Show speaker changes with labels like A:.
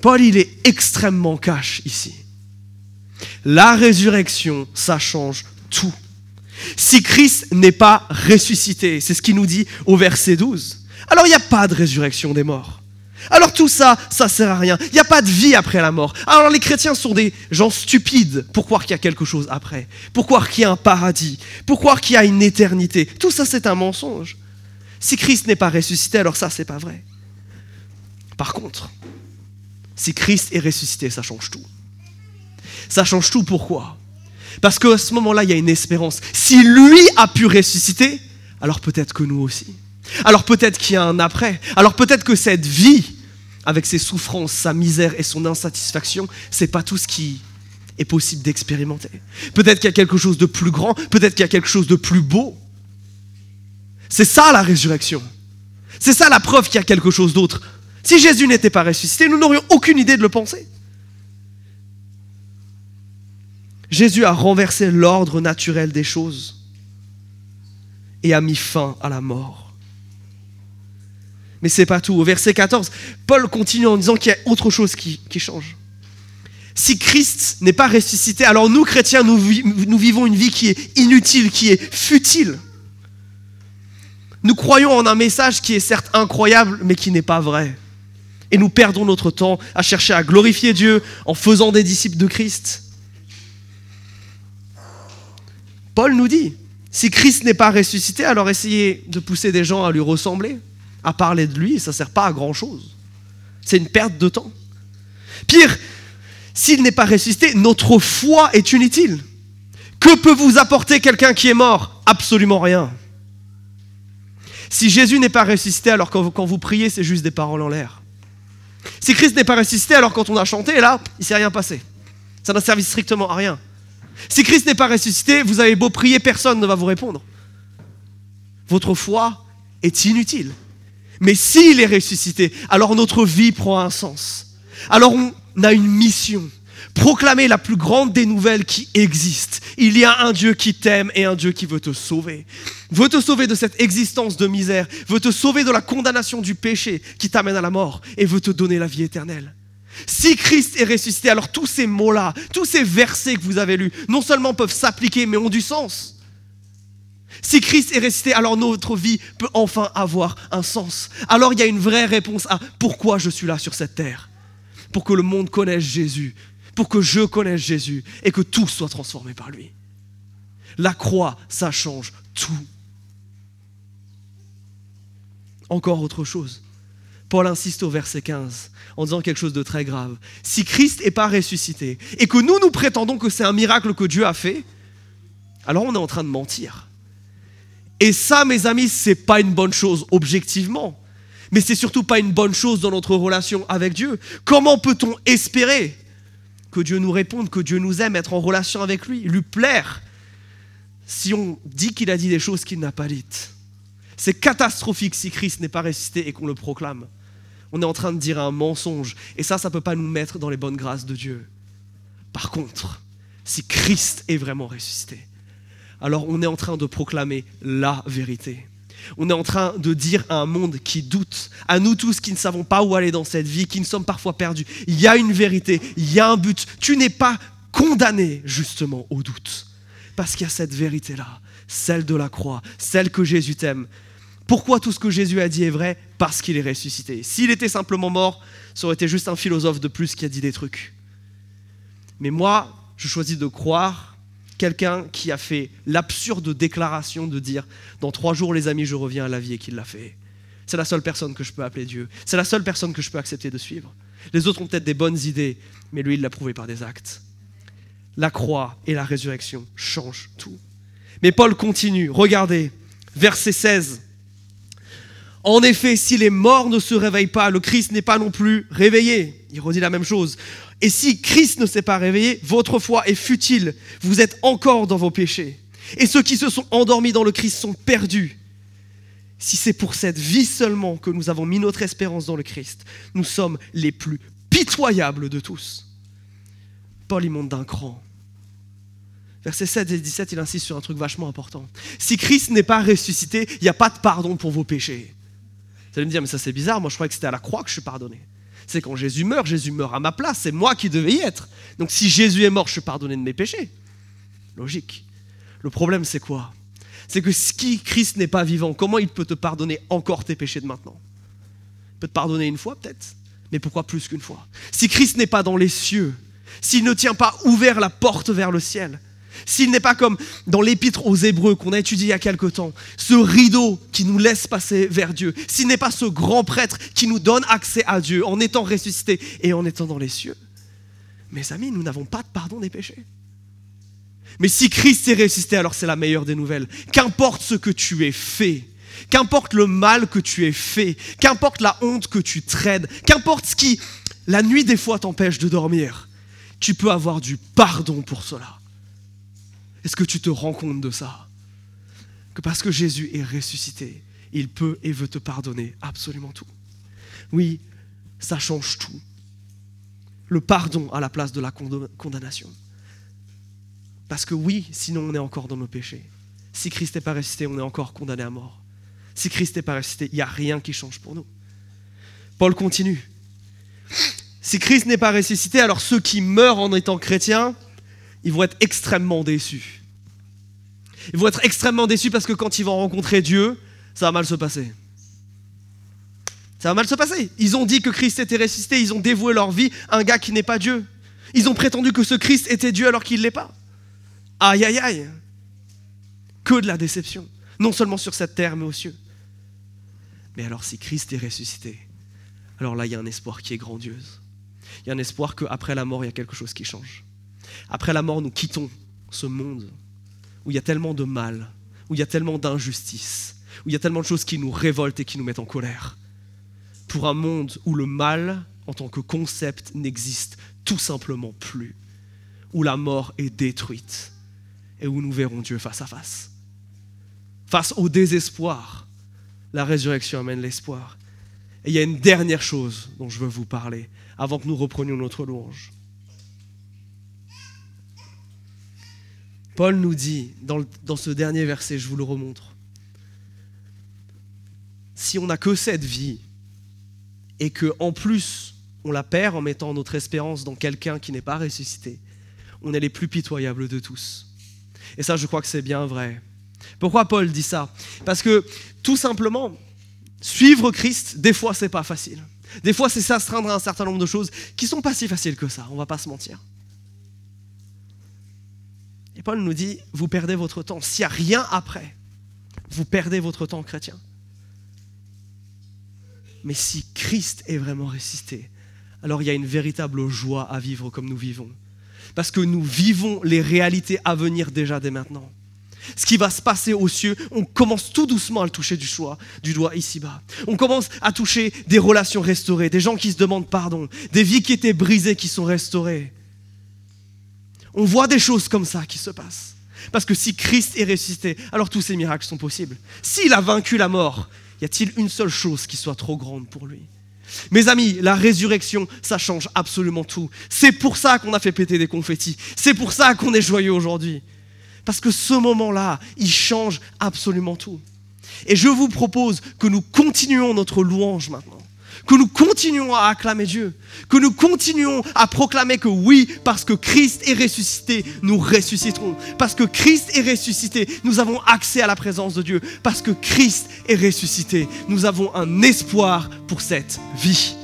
A: Paul, il est extrêmement cash ici. La résurrection, ça change tout. Si Christ n'est pas ressuscité, c'est ce qu'il nous dit au verset 12, alors il n'y a pas de résurrection des morts. Alors tout ça, ça sert à rien. Il n'y a pas de vie après la mort. Alors les chrétiens sont des gens stupides pour croire qu'il y a quelque chose après, pour croire qu'il y a un paradis, pour croire qu'il y a une éternité. Tout ça, c'est un mensonge. Si Christ n'est pas ressuscité, alors ça, c'est pas vrai. Par contre, si Christ est ressuscité, ça change tout. Ça change tout pourquoi? Parce qu'à ce moment-là, il y a une espérance. Si lui a pu ressusciter, alors peut-être que nous aussi. Alors peut-être qu'il y a un après. Alors peut-être que cette vie, avec ses souffrances, sa misère et son insatisfaction, c'est pas tout ce qui est possible d'expérimenter. Peut-être qu'il y a quelque chose de plus grand, peut-être qu'il y a quelque chose de plus beau. C'est ça la résurrection. C'est ça la preuve qu'il y a quelque chose d'autre. Si Jésus n'était pas ressuscité, nous n'aurions aucune idée de le penser. Jésus a renversé l'ordre naturel des choses et a mis fin à la mort. Mais c'est pas tout. Au verset 14, Paul continue en disant qu'il y a autre chose qui, change. Si Christ n'est pas ressuscité, alors nous, chrétiens, nous, nous vivons une vie qui est inutile, qui est futile. Nous croyons en un message qui est certes incroyable, mais qui n'est pas vrai. Et nous perdons notre temps à chercher à glorifier Dieu en faisant des disciples de Christ. Paul nous dit, si Christ n'est pas ressuscité, alors essayez de pousser des gens à lui ressembler, à parler de lui, ça ne sert pas à grand-chose. C'est une perte de temps. Pire, s'il n'est pas ressuscité, notre foi est inutile. Que peut vous apporter quelqu'un qui est mort? Absolument rien. Si Jésus n'est pas ressuscité, alors quand vous, quand vous priez, c'est juste des paroles en l'air. Si Christ n'est pas ressuscité, alors quand on a chanté, là, il ne s'est rien passé. Ça n'a servi strictement à rien. Si Christ n'est pas ressuscité, vous avez beau prier, personne ne va vous répondre. Votre foi est inutile. Mais s'il est ressuscité, alors notre vie prend un sens. Alors on a une mission. Proclamer la plus grande des nouvelles qui existent. Il y a un Dieu qui t'aime et un Dieu qui veut te sauver. Veut te sauver de cette existence de misère, veut te sauver de la condamnation du péché qui t'amène à la mort et veut te donner la vie éternelle. Si Christ est ressuscité, alors tous ces mots-là, tous ces versets que vous avez lus, non seulement peuvent s'appliquer, mais ont du sens. Si Christ est ressuscité, alors notre vie peut enfin avoir un sens. Alors il y a une vraie réponse à pourquoi je suis là sur cette terre. Pour que le monde connaisse Jésus, pour que je connaisse Jésus et que tout soit transformé par lui. La croix, ça change tout. Encore autre chose. Paul insiste au verset 15 en disant quelque chose de très grave. Si Christ n'est pas ressuscité et que nous nous prétendons que c'est un miracle que Dieu a fait, alors on est en train de mentir. Et ça, mes amis, c'est pas une bonne chose objectivement, mais c'est surtout pas une bonne chose dans notre relation avec Dieu. Comment peut-on espérer que Dieu nous réponde, que Dieu nous aime, être en relation avec lui, lui plaire, si on dit qu'il a dit des choses qu'il n'a pas dites C'est catastrophique si Christ n'est pas ressuscité et qu'on le proclame. On est en train de dire un mensonge. Et ça, ça ne peut pas nous mettre dans les bonnes grâces de Dieu. Par contre, si Christ est vraiment ressuscité, alors on est en train de proclamer la vérité. On est en train de dire à un monde qui doute, à nous tous qui ne savons pas où aller dans cette vie, qui ne sommes parfois perdus, il y a une vérité, il y a un but. Tu n'es pas condamné justement au doute. Parce qu'il y a cette vérité-là, celle de la croix, celle que Jésus t'aime. Pourquoi tout ce que Jésus a dit est vrai? Parce qu'il est ressuscité. S'il était simplement mort, ça aurait été juste un philosophe de plus qui a dit des trucs. Mais moi, je choisis de croire quelqu'un qui a fait l'absurde déclaration de dire dans trois jours les amis je reviens à la vie et qu'il l'a fait. C'est la seule personne que je peux appeler Dieu. C'est la seule personne que je peux accepter de suivre. Les autres ont peut-être des bonnes idées, mais lui il l'a prouvé par des actes. La croix et la résurrection changent tout. Mais Paul continue, regardez, verset 16. En effet, si les morts ne se réveillent pas, le Christ n'est pas non plus réveillé. Il redit la même chose. Et si Christ ne s'est pas réveillé, votre foi est futile. Vous êtes encore dans vos péchés. Et ceux qui se sont endormis dans le Christ sont perdus. Si c'est pour cette vie seulement que nous avons mis notre espérance dans le Christ, nous sommes les plus pitoyables de tous. Paul y monte d'un cran. Versets 7 et 17, il insiste sur un truc vachement important. Si Christ n'est pas ressuscité, il n'y a pas de pardon pour vos péchés. Vous allez me dire, mais ça c'est bizarre, moi je croyais que c'était à la croix que je suis pardonné. C'est quand Jésus meurt, Jésus meurt à ma place, c'est moi qui devais y être. Donc si Jésus est mort, je suis pardonné de mes péchés. Logique. Le problème, c'est quoi? C'est que si Christ n'est pas vivant, comment il peut te pardonner encore tes péchés de maintenant? Il peut te pardonner une fois peut-être, mais pourquoi plus qu'une fois? Si Christ n'est pas dans les cieux, s'il ne tient pas ouvert la porte vers le ciel, s'il n'est pas comme dans l'épître aux Hébreux qu'on a étudié il y a quelque temps, ce rideau qui nous laisse passer vers Dieu, s'il n'est pas ce grand prêtre qui nous donne accès à Dieu en étant ressuscité et en étant dans les cieux, mes amis, nous n'avons pas de pardon des péchés. Mais si Christ est ressuscité, alors c'est la meilleure des nouvelles. Qu'importe ce que tu aies fait, qu'importe le mal que tu aies fait, qu'importe la honte que tu traînes, qu'importe ce qui, la nuit des fois, t'empêche de dormir, tu peux avoir du pardon pour cela. Est-ce que tu te rends compte de ça? Que parce que Jésus est ressuscité, il peut et veut te pardonner absolument tout. Oui, ça change tout. Le pardon à la place de la condamnation. Parce que oui, sinon on est encore dans nos péchés. Si Christ n'est pas ressuscité, on est encore condamné à mort. Si Christ n'est pas ressuscité, il n'y a rien qui change pour nous. Paul continue. Si Christ n'est pas ressuscité, alors ceux qui meurent en étant chrétiens, ils vont être extrêmement déçus. Ils vont être extrêmement déçus parce que quand ils vont rencontrer Dieu, ça va mal se passer. Ça va mal se passer. Ils ont dit que Christ était ressuscité, ils ont dévoué leur vie à un gars qui n'est pas Dieu. Ils ont prétendu que ce Christ était Dieu alors qu'il ne l'est pas. Aïe, aïe, aïe. Que de la déception. Non seulement sur cette terre, mais aux cieux. Mais alors si Christ est ressuscité, alors là, il y a un espoir qui est grandiose. Il y a un espoir qu'après la mort, il y a quelque chose qui change. Après la mort, nous quittons ce monde où il y a tellement de mal, où il y a tellement d'injustice, où il y a tellement de choses qui nous révoltent et qui nous mettent en colère. Pour un monde où le mal, en tant que concept, n'existe tout simplement plus, où la mort est détruite et où nous verrons Dieu face à face. Face au désespoir, la résurrection amène l'espoir. Et il y a une dernière chose dont je veux vous parler avant que nous reprenions notre louange. Paul nous dit dans, ce dernier verset, je vous le remontre, si on n'a que cette vie et que en plus on la perd en mettant notre espérance dans quelqu'un qui n'est pas ressuscité, on est les plus pitoyables de tous. Et ça, je crois que c'est bien vrai. Pourquoi Paul dit ça? Parce que tout simplement, suivre Christ, des fois, c'est pas facile. Des fois, c'est s'astreindre à un certain nombre de choses qui sont pas si faciles que ça, on va pas se mentir. Paul nous dit, vous perdez votre temps. S'il n'y a rien après, vous perdez votre temps chrétien. Mais si Christ est vraiment ressuscité, alors il y a une véritable joie à vivre comme nous vivons. Parce que nous vivons les réalités à venir déjà dès maintenant. Ce qui va se passer aux cieux, on commence tout doucement à le toucher du, choix, du doigt ici-bas. On commence à toucher des relations restaurées, des gens qui se demandent pardon, des vies qui étaient brisées qui sont restaurées. On voit des choses comme ça qui se passent. Parce que si Christ est ressuscité, alors tous ces miracles sont possibles. S'il a vaincu la mort, y a-t-il une seule chose qui soit trop grande pour lui? Mes amis, la résurrection, ça change absolument tout. C'est pour ça qu'on a fait péter des confettis. C'est pour ça qu'on est joyeux aujourd'hui. Parce que ce moment-là, il change absolument tout. Et je vous propose que nous continuions notre louange maintenant que nous continuons à acclamer Dieu, que nous continuons à proclamer que oui, parce que Christ est ressuscité, nous ressusciterons. Parce que Christ est ressuscité, nous avons accès à la présence de Dieu. Parce que Christ est ressuscité, nous avons un espoir pour cette vie.